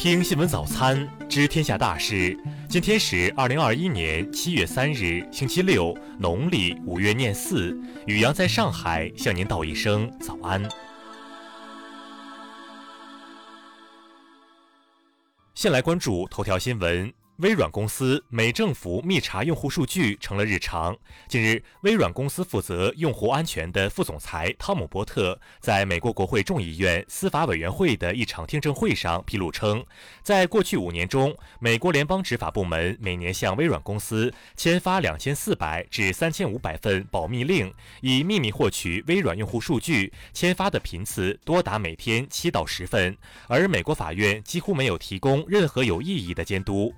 听新闻早餐，知天下大事。今天是二零二一年七月三日，星期六，农历五月廿四。雨阳在上海向您道一声早安。先来关注头条新闻。微软公司美政府密查用户数据成了日常。近日，微软公司负责用户安全的副总裁汤姆·伯特在美国国会众议院司法委员会的一场听证会上披露称，在过去五年中，美国联邦执法部门每年向微软公司签发两千四百至三千五百份保密令，以秘密获取微软用户数据，签发的频次多达每天七到十份，而美国法院几乎没有提供任何有意义的监督。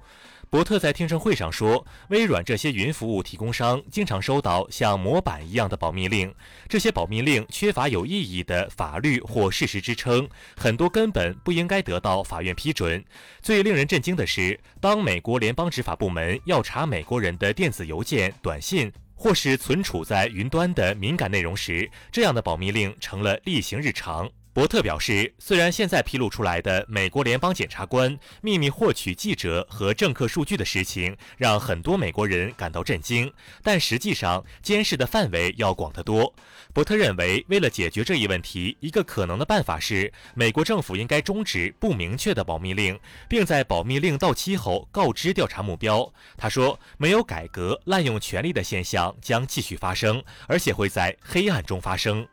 伯特在听证会上说，微软这些云服务提供商经常收到像模板一样的保密令，这些保密令缺乏有意义的法律或事实支撑，很多根本不应该得到法院批准。最令人震惊的是，当美国联邦执法部门要查美国人的电子邮件、短信或是存储在云端的敏感内容时，这样的保密令成了例行日常。伯特表示，虽然现在披露出来的美国联邦检察官秘密获取记者和政客数据的事情让很多美国人感到震惊，但实际上监视的范围要广得多。伯特认为，为了解决这一问题，一个可能的办法是，美国政府应该终止不明确的保密令，并在保密令到期后告知调查目标。他说，没有改革、滥用权力的现象将继续发生，而且会在黑暗中发生。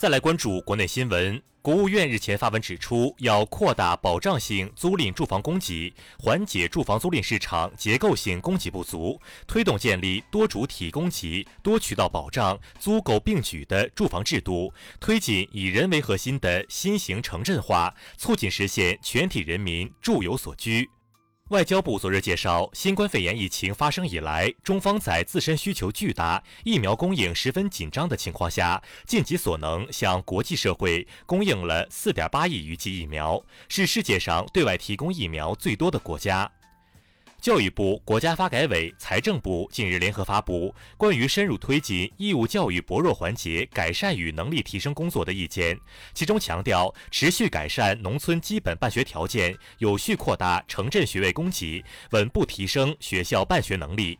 再来关注国内新闻。国务院日前发文指出，要扩大保障性租赁住房供给，缓解住房租赁市场结构性供给不足，推动建立多主体供给、多渠道保障、租购并举的住房制度，推进以人为核心的新型城镇化，促进实现全体人民住有所居。外交部昨日介绍，新冠肺炎疫情发生以来，中方在自身需求巨大、疫苗供应十分紧张的情况下，尽己所能向国际社会供应了四点八亿余剂疫苗，是世界上对外提供疫苗最多的国家。教育部、国家发改委、财政部近日联合发布关于深入推进义务教育薄弱环节改善与能力提升工作的意见，其中强调持续改善农村基本办学条件，有序扩大城镇学位供给，稳步提升学校办学能力。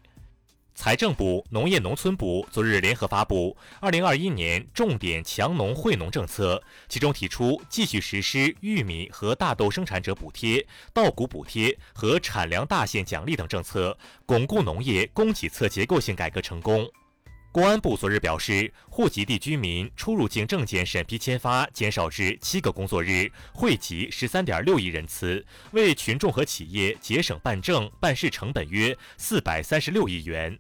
财政部、农业农村部昨日联合发布二零二一年重点强农惠农政策，其中提出继续实施玉米和大豆生产者补贴、稻谷补贴和产粮大县奖励等政策，巩固农业供给侧结构性改革成功。公安部昨日表示，户籍地居民出入境证件审批签发减少至七个工作日，惠及十三点六亿人次，为群众和企业节省办证办事成本约四百三十六亿元。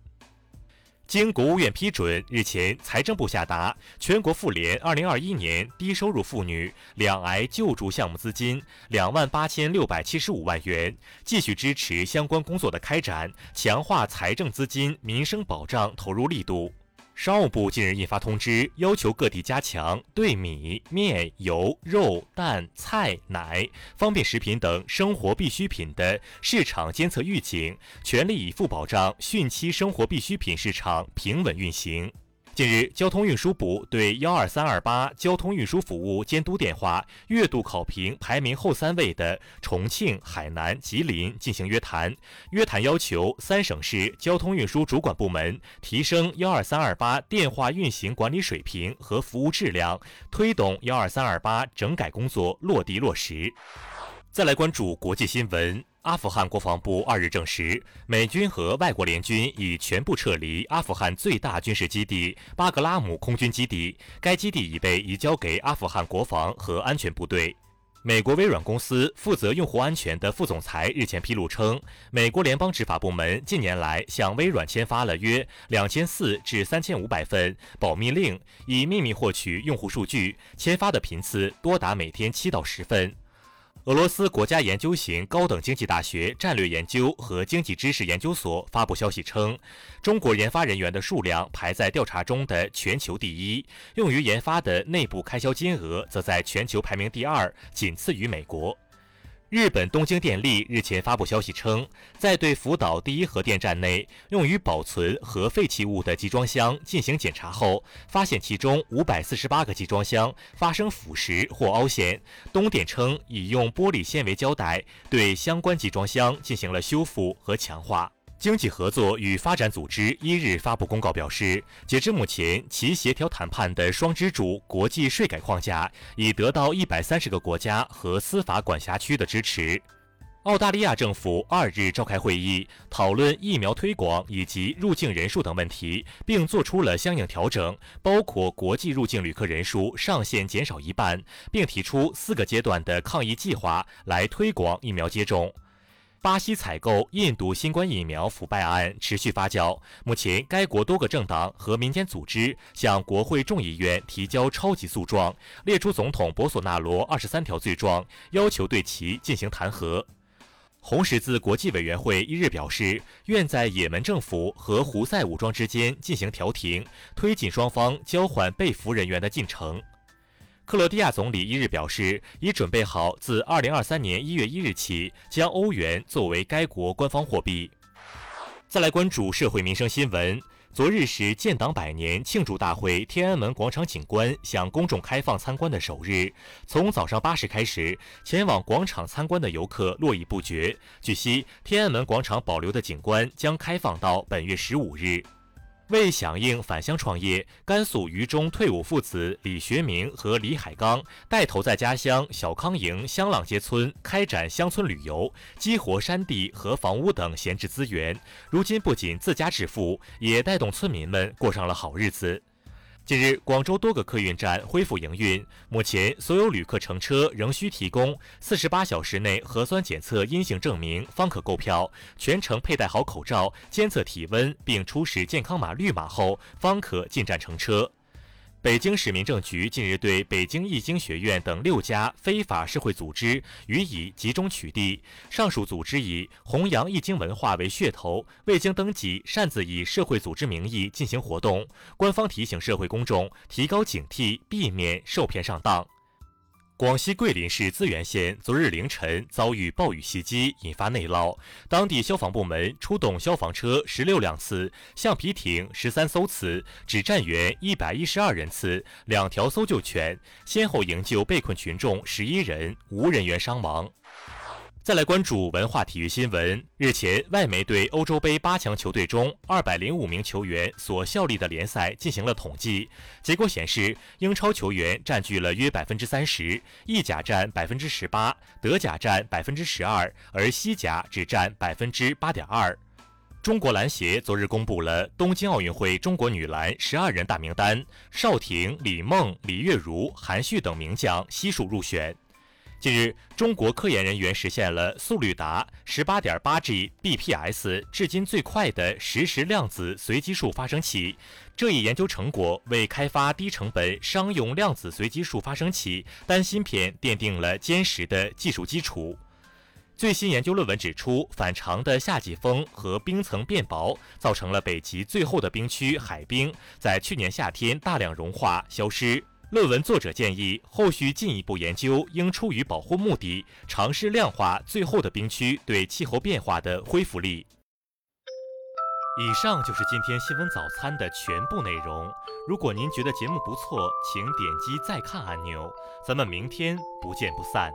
经国务院批准，日前财政部下达全国妇联二零二一年低收入妇女两癌救助项目资金两万八千六百七十五万元，继续支持相关工作的开展，强化财政资金民生保障投入力度。商务部近日印发通知，要求各地加强对米面油肉蛋菜奶、方便食品等生活必需品的市场监测预警，全力以赴保障汛期生活必需品市场平稳运行。近日，交通运输部对幺二三二八交通运输服务监督电话月度考评排名后三位的重庆、海南、吉林进行约谈。约谈要求三省市交通运输主管部门提升幺二三二八电话运行管理水平和服务质量，推动幺二三二八整改工作落地落实。再来关注国际新闻。阿富汗国防部二日证实，美军和外国联军已全部撤离阿富汗最大军事基地巴格拉姆空军基地，该基地已被移交给阿富汗国防和安全部队。美国微软公司负责用户安全的副总裁日前披露称，美国联邦执法部门近年来向微软签发了约两千四至三千五百份保密令，以秘密获取用户数据，签发的频次多达每天七到十份。俄罗斯国家研究型高等经济大学战略研究和经济知识研究所发布消息称，中国研发人员的数量排在调查中的全球第一，用于研发的内部开销金额则在全球排名第二，仅次于美国。日本东京电力日前发布消息称，在对福岛第一核电站内用于保存核废弃物的集装箱进行检查后，发现其中五百四十八个集装箱发生腐蚀或凹陷。东电称已用玻璃纤维胶带对相关集装箱进行了修复和强化。经济合作与发展组织一日发布公告表示，截至目前，其协调谈判的双支柱国际税改框架已得到一百三十个国家和司法管辖区的支持。澳大利亚政府二日召开会议，讨论疫苗推广以及入境人数等问题，并做出了相应调整，包括国际入境旅客人数上限减少一半，并提出四个阶段的抗疫计划来推广疫苗接种。巴西采购印度新冠疫苗腐败案持续发酵，目前该国多个政党和民间组织向国会众议院提交超级诉状，列出总统博索纳罗二十三条罪状，要求对其进行弹劾。红十字国际委员会一日表示，愿在也门政府和胡塞武装之间进行调停，推进双方交换被俘人员的进程。克罗地亚总理一日表示，已准备好自二零二三年一月一日起将欧元作为该国官方货币。再来关注社会民生新闻。昨日是建党百年庆祝大会天安门广场景观向公众开放参观的首日，从早上八时开始，前往广场参观的游客络绎不绝。据悉，天安门广场保留的景观将开放到本月十五日。为响应返乡创业，甘肃榆中退伍父子李学明和李海刚带头在家乡小康营香浪街村开展乡村旅游，激活山地和房屋等闲置资源。如今不仅自家致富，也带动村民们过上了好日子。近日，广州多个客运站恢复营运。目前，所有旅客乘车仍需提供四十八小时内核酸检测阴性证明方可购票，全程佩戴好口罩，监测体温，并出示健康码绿码后方可进站乘车。北京市民政局近日对北京易经学院等六家非法社会组织予以集中取缔。上述组织以弘扬易经文化为噱头，未经登记擅自以社会组织名义进行活动。官方提醒社会公众提高警惕，避免受骗上当。广西桂林市资源县昨日凌晨遭遇暴雨袭击，引发内涝。当地消防部门出动消防车十六辆次、橡皮艇十三艘次、指战员一百一十二人次、两条搜救犬，先后营救被困群众十一人，无人员伤亡。再来关注文化体育新闻。日前，外媒对欧洲杯八强球队中二百零五名球员所效力的联赛进行了统计，结果显示，英超球员占据了约百分之三十，意甲占百分之十八，德甲占百分之十二，而西甲只占百分之八点二。中国篮协昨日公布了东京奥运会中国女篮十二人大名单，邵婷、李梦、李月如、韩旭等名将悉数入选。近日，中国科研人员实现了速率达十八点八 G bps，至今最快的实时量子随机数发生器。这一研究成果为开发低成本商用量子随机数发生器单芯片奠定了坚实的技术基础。最新研究论文指出，反常的夏季风和冰层变薄，造成了北极最后的冰区海冰在去年夏天大量融化消失。论文作者建议，后续进一步研究应出于保护目的，尝试量化最后的冰区对气候变化的恢复力。以上就是今天新闻早餐的全部内容。如果您觉得节目不错，请点击再看按钮。咱们明天不见不散。